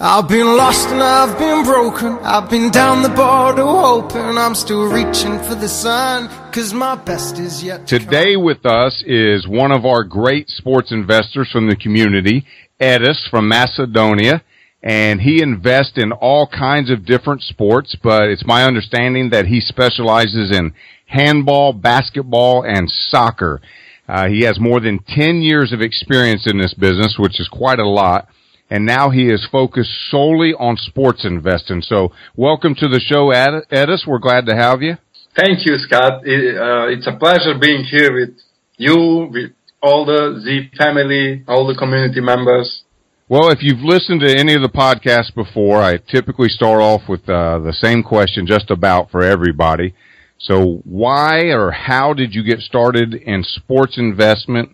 I've been lost and I've been broken. I've been down the border hoping I'm still reaching for the sun. Cause my best is yet to Today come. with us is one of our great sports investors from the community, Edis from Macedonia. And he invests in all kinds of different sports, but it's my understanding that he specializes in handball, basketball, and soccer. Uh, he has more than 10 years of experience in this business, which is quite a lot and now he is focused solely on sports investing. So welcome to the show, Edis. We're glad to have you. Thank you, Scott. It, uh, it's a pleasure being here with you, with all the Z family, all the community members. Well, if you've listened to any of the podcasts before, I typically start off with uh, the same question just about for everybody. So why or how did you get started in sports investment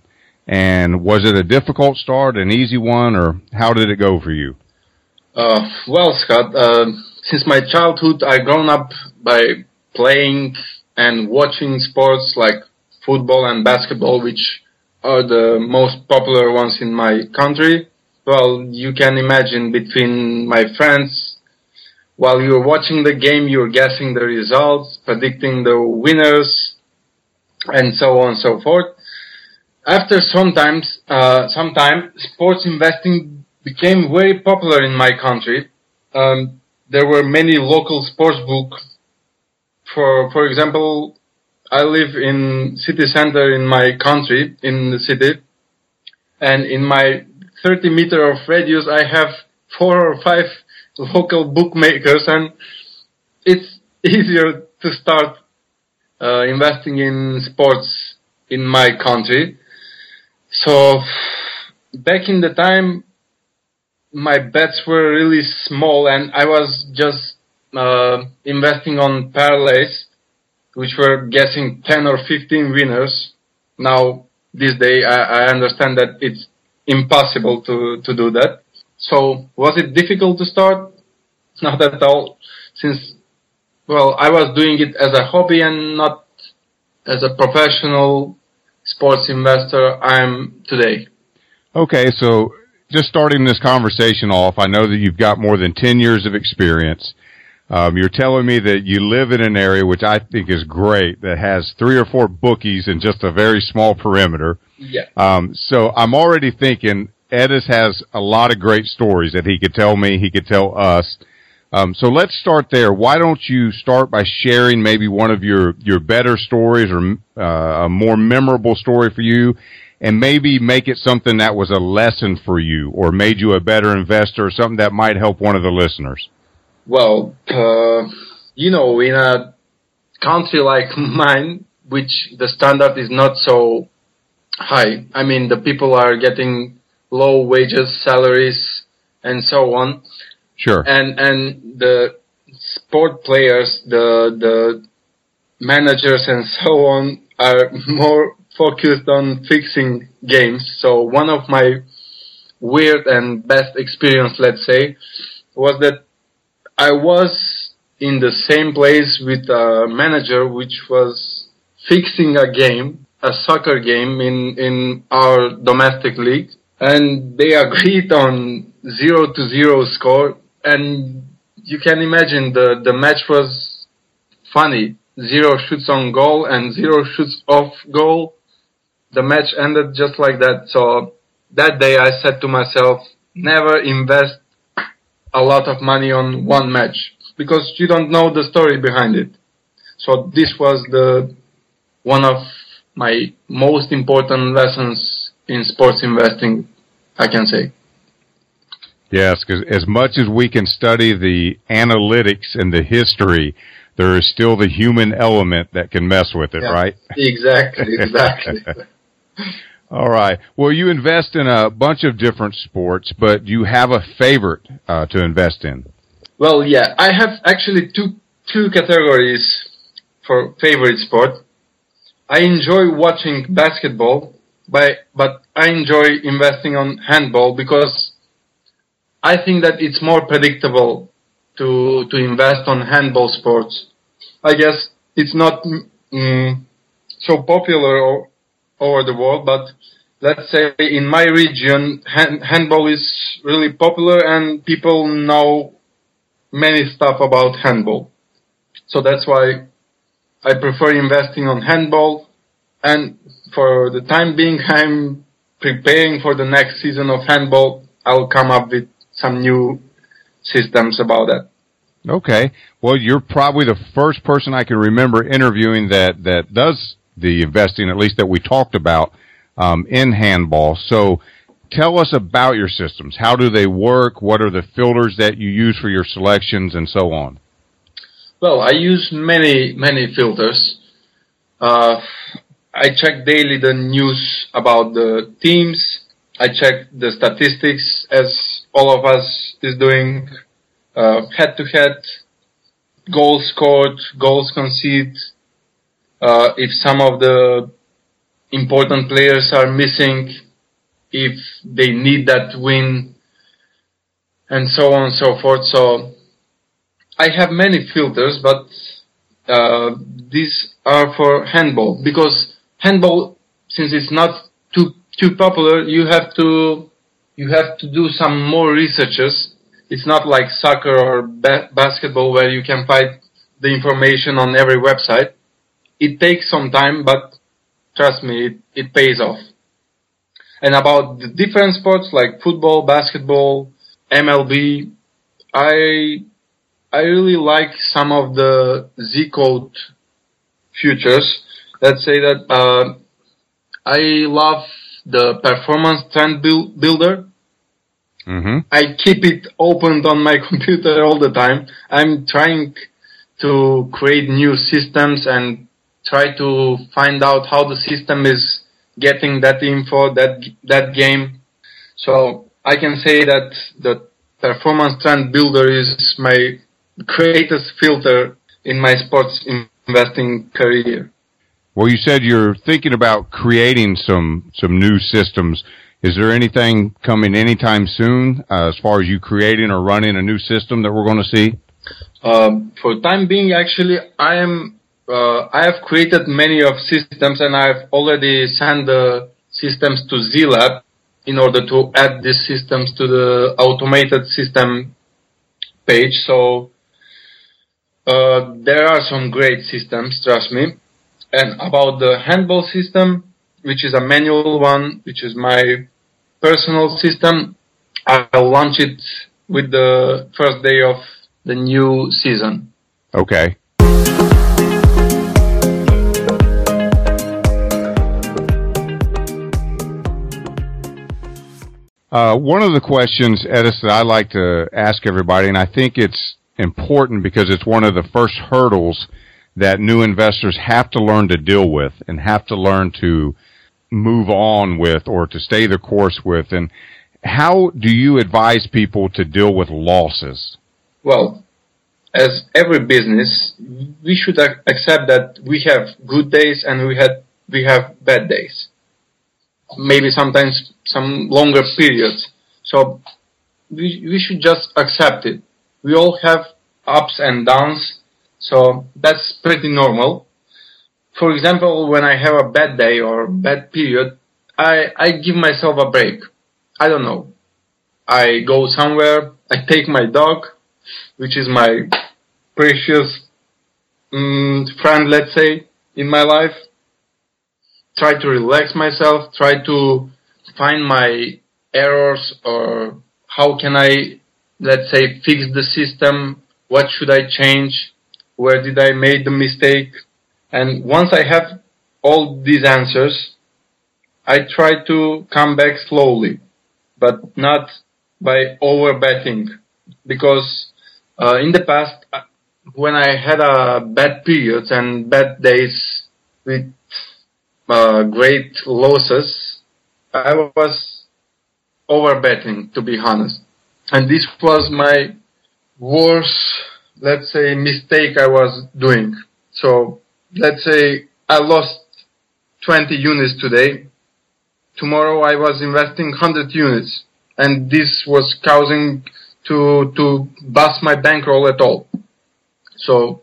and was it a difficult start, an easy one, or how did it go for you? Uh, well, Scott, uh, since my childhood, I've grown up by playing and watching sports like football and basketball, which are the most popular ones in my country. Well, you can imagine between my friends, while you're watching the game, you're guessing the results, predicting the winners, and so on and so forth after sometimes uh, some time, sports investing became very popular in my country. Um, there were many local sports books. For for example, I live in city center in my country in the city, and in my 30 meter of radius, I have four or five local bookmakers, and it's easier to start uh, investing in sports in my country. So back in the time, my bets were really small, and I was just uh, investing on parlays, which were guessing 10 or 15 winners. Now, this day, I, I understand that it's impossible to, to do that. So, was it difficult to start? Not at all, since, well, I was doing it as a hobby and not as a professional sports investor I'm today. Okay, so just starting this conversation off, I know that you've got more than 10 years of experience. Um, you're telling me that you live in an area which I think is great that has three or four bookies in just a very small perimeter. Yeah. Um, so I'm already thinking Edis has a lot of great stories that he could tell me, he could tell us. Um, so let's start there. Why don't you start by sharing maybe one of your, your better stories or uh, a more memorable story for you and maybe make it something that was a lesson for you or made you a better investor or something that might help one of the listeners? Well, uh, you know, in a country like mine, which the standard is not so high, I mean, the people are getting low wages, salaries, and so on. Sure. And and the sport players, the the managers and so on are more focused on fixing games. So one of my weird and best experience, let's say, was that I was in the same place with a manager which was fixing a game, a soccer game in, in our domestic league. And they agreed on zero to zero score and you can imagine the the match was funny. Zero shoots on goal and zero shoots off goal. The match ended just like that. So that day I said to myself, never invest a lot of money on one match because you don't know the story behind it. So this was the one of my most important lessons in sports investing, I can say. Yes, because as much as we can study the analytics and the history, there is still the human element that can mess with it, yeah, right? Exactly, exactly. All right. Well, you invest in a bunch of different sports, but you have a favorite uh, to invest in. Well, yeah, I have actually two two categories for favorite sport. I enjoy watching basketball, but but I enjoy investing on handball because I think that it's more predictable to to invest on handball sports. I guess it's not mm, so popular o- over the world, but let's say in my region, hand, handball is really popular and people know many stuff about handball. So that's why I prefer investing on handball. And for the time being, I'm preparing for the next season of handball. I'll come up with some new systems about that. Okay. Well, you're probably the first person I can remember interviewing that, that does the investing, at least that we talked about, um, in handball. So tell us about your systems. How do they work? What are the filters that you use for your selections and so on? Well, I use many, many filters. Uh, I check daily the news about the teams. I check the statistics as all of us is doing head to head, goals scored, goals conceded. Uh, if some of the important players are missing, if they need that win, and so on and so forth. So I have many filters, but uh, these are for handball because handball, since it's not too too popular, you have to you have to do some more researches. It's not like soccer or ba- basketball where you can find the information on every website. It takes some time, but trust me, it, it pays off. And about the different sports like football, basketball, MLB, I I really like some of the Z code futures. Let's say that uh, I love the performance trend builder. Mm-hmm. I keep it opened on my computer all the time. I'm trying to create new systems and try to find out how the system is getting that info, that that game. So I can say that the performance trend builder is my greatest filter in my sports investing career. Well, you said you're thinking about creating some some new systems. Is there anything coming anytime soon uh, as far as you creating or running a new system that we're going to see? Um, for the time being, actually, I am uh, I have created many of systems and I've already sent the systems to ZLab in order to add these systems to the automated system page. So uh, there are some great systems, trust me. And about the handball system, which is a manual one, which is my personal system, I'll launch it with the first day of the new season. Okay. Uh, one of the questions, Edis, that I like to ask everybody, and I think it's important because it's one of the first hurdles that new investors have to learn to deal with and have to learn to move on with or to stay the course with. And how do you advise people to deal with losses? Well, as every business, we should accept that we have good days and we had we have bad days. Maybe sometimes some longer periods. So we we should just accept it. We all have ups and downs so that's pretty normal. For example, when I have a bad day or bad period, I, I give myself a break. I don't know. I go somewhere, I take my dog, which is my precious um, friend, let's say, in my life. Try to relax myself, try to find my errors or how can I, let's say, fix the system, what should I change, where did I make the mistake? And once I have all these answers, I try to come back slowly, but not by over betting, because uh, in the past, uh, when I had a bad periods and bad days with uh, great losses, I was over betting, to be honest, and this was my worst let's say, mistake I was doing. So let's say I lost 20 units today. Tomorrow I was investing 100 units and this was causing to, to bust my bankroll at all. So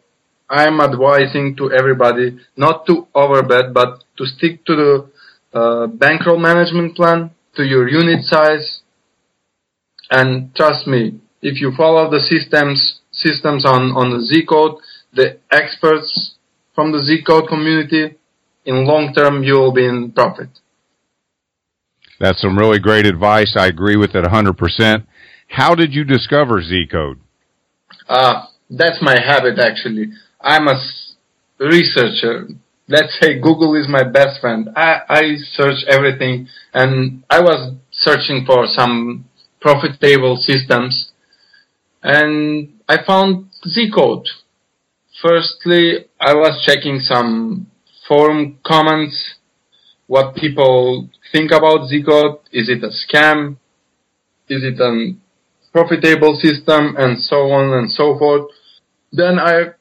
I'm advising to everybody not to overbet, but to stick to the uh, bankroll management plan to your unit size. And trust me, if you follow the systems systems on on the Z code, the experts from the Z code community, in long term you will be in profit. That's some really great advice. I agree with it 100%. How did you discover Z code? Uh, that's my habit actually. I'm a researcher. Let's say Google is my best friend. I, I search everything and I was searching for some profitable systems and I found Z code. Firstly, I was checking some forum comments, what people think about Z code. Is it a scam? Is it a profitable system and so on and so forth? Then I,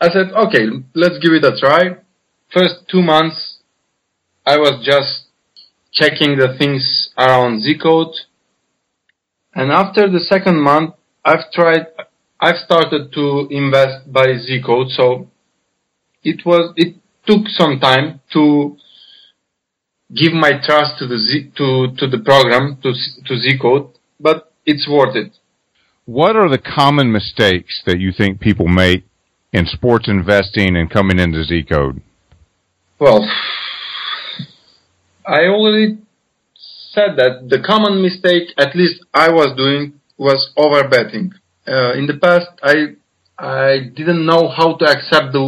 I said, okay, let's give it a try. First two months, I was just checking the things around Z code. And after the second month, I've tried, I've started to invest by Z code. So it was, it took some time to give my trust to the Z, to, to the program, to, to Z code, but it's worth it. What are the common mistakes that you think people make in sports investing and coming into Z code? Well, I already said that the common mistake, at least I was doing, was over betting. Uh, in the past, I I didn't know how to accept the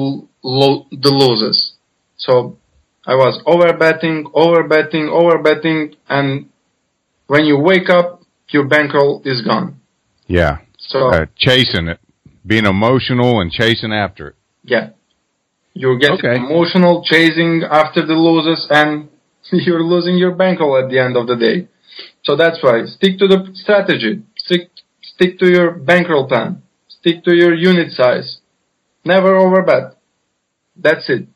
lo- the losses, so I was over betting, over betting, over betting, and when you wake up, your bankroll is gone. Yeah. So uh, chasing it, being emotional and chasing after it. Yeah. You're getting Okay. emotional, chasing after the losses, and you're losing your bankroll at the end of the day. So that's why stick to the strategy. Stick stick to your bankroll plan. Stick to your unit size. Never overbet. That's it.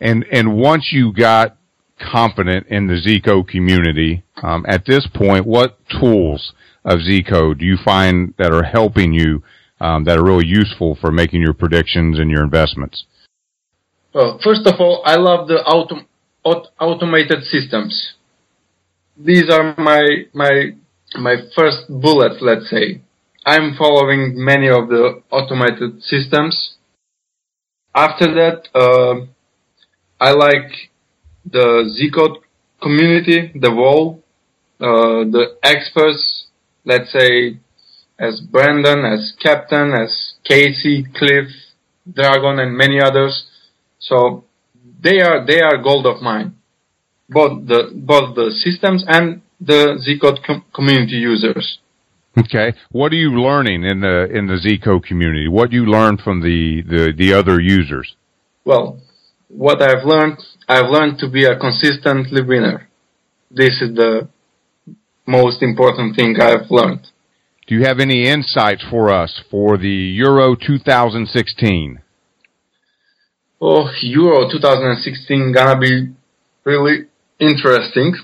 And and once you got confident in the Zcode community, um, at this point, what tools of Zcode do you find that are helping you um, that are really useful for making your predictions and your investments? Well, first of all, I love the autom- aut- automated systems. These are my my my first bullet, let's say. I'm following many of the automated systems. After that, uh, I like the Zcode community, the wall, uh, the experts, let's say, as Brandon, as Captain, as Casey, Cliff, Dragon, and many others. So they are they are gold of mine, both the both the systems and the Zcode com- community users. Okay. What are you learning in the in the Zcode community? What do you learn from the, the, the other users? Well, what I've learned, I've learned to be a consistently winner. This is the most important thing I've learned. Do you have any insights for us for the Euro 2016? Oh, Euro 2016 gonna be really interesting.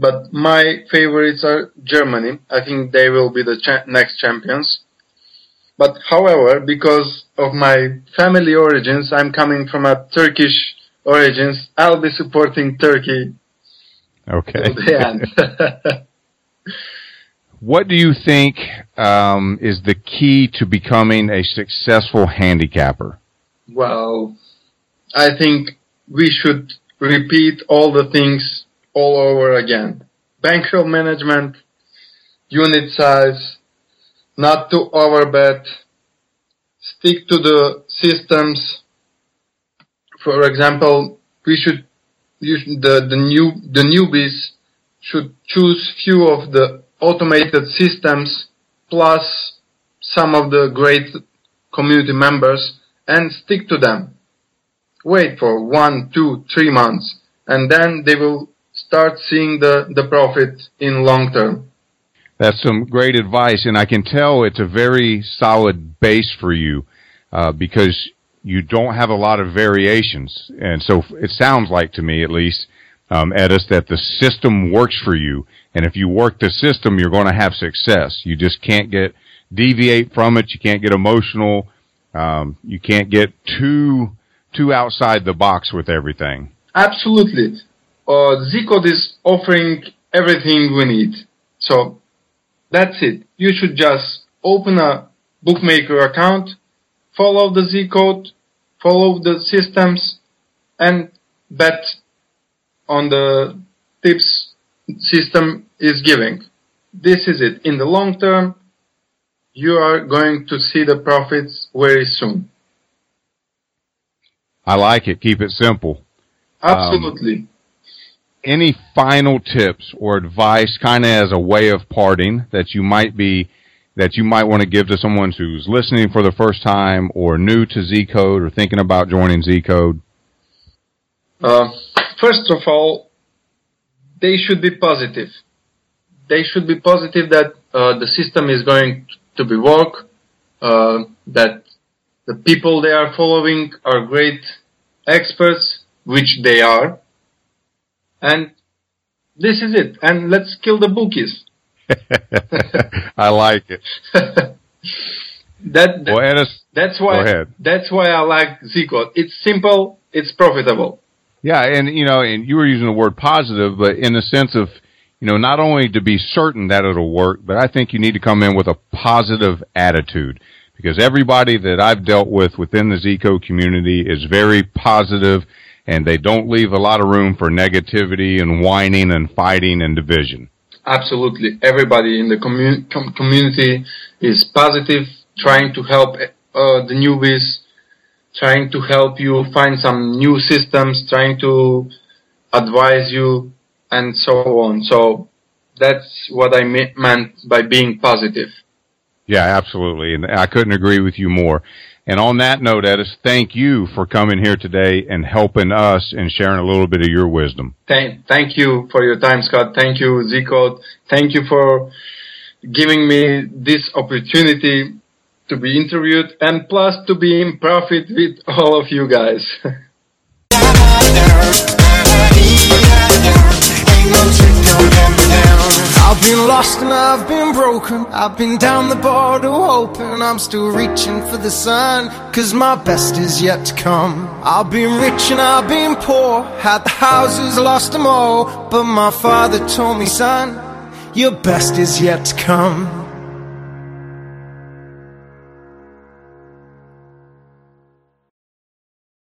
But my favorites are Germany. I think they will be the cha- next champions. But however, because of my family origins, I'm coming from a Turkish origins. I'll be supporting Turkey Okay. to the end. What do you think um, is the key to becoming a successful handicapper? well, I think we should repeat all the things all over again. Bankroll management, unit size, not to overbet, stick to the systems. For example, we should, should- the, the new, the newbies should choose few of the automated systems plus some of the great community members and stick to them. Wait for one, two, three months and then they will start seeing the, the profit in long term. That's some great advice, and I can tell it's a very solid base for you uh, because you don't have a lot of variations, and so it sounds like to me, at least, um, Edis, that the system works for you, and if you work the system, you're going to have success. You just can't get deviate from it. You can't get emotional. Um, you can't get too too outside the box with everything. Absolutely. Uh, Z-Code is offering everything we need. So that's it. You should just open a bookmaker account, follow the Z-Code, follow the systems, and bet on the tips system is giving. This is it. In the long term, you are going to see the profits very soon. I like it. Keep it simple. Absolutely. Um, any final tips or advice kind of as a way of parting that you might be that you might want to give to someone who's listening for the first time or new to Z Code or thinking about joining Z Code? Uh, first of all, they should be positive. They should be positive that uh, the system is going to be work, uh, that the people they are following are great experts, which they are, and this is it. And let's kill the bookies. I like it. that, that well, Edis, that's why that's why I like Z-Code. It's simple, it's profitable. Yeah, and you know, and you were using the word positive, but in the sense of you know, not only to be certain that it'll work, but I think you need to come in with a positive attitude because everybody that I've dealt with within the Z-Code community is very positive and they don't leave a lot of room for negativity and whining and fighting and division. Absolutely. Everybody in the commu- com- community is positive, trying to help uh, the newbies, trying to help you find some new systems, trying to advise you and so on. So that's what I me- meant by being positive. Yeah, absolutely. And I couldn't agree with you more. And on that note, Edis, thank you for coming here today and helping us and sharing a little bit of your wisdom. Thank, thank you for your time, Scott. Thank you, Z-Code. Thank you for giving me this opportunity to be interviewed and plus to be in profit with all of you guys. I've been lost and I've been broken. I've been down the border hoping I'm still reaching for the sun. Cause my best is yet to come. I've been rich and I've been poor. Had the houses, lost them all. But my father told me, son, your best is yet to come.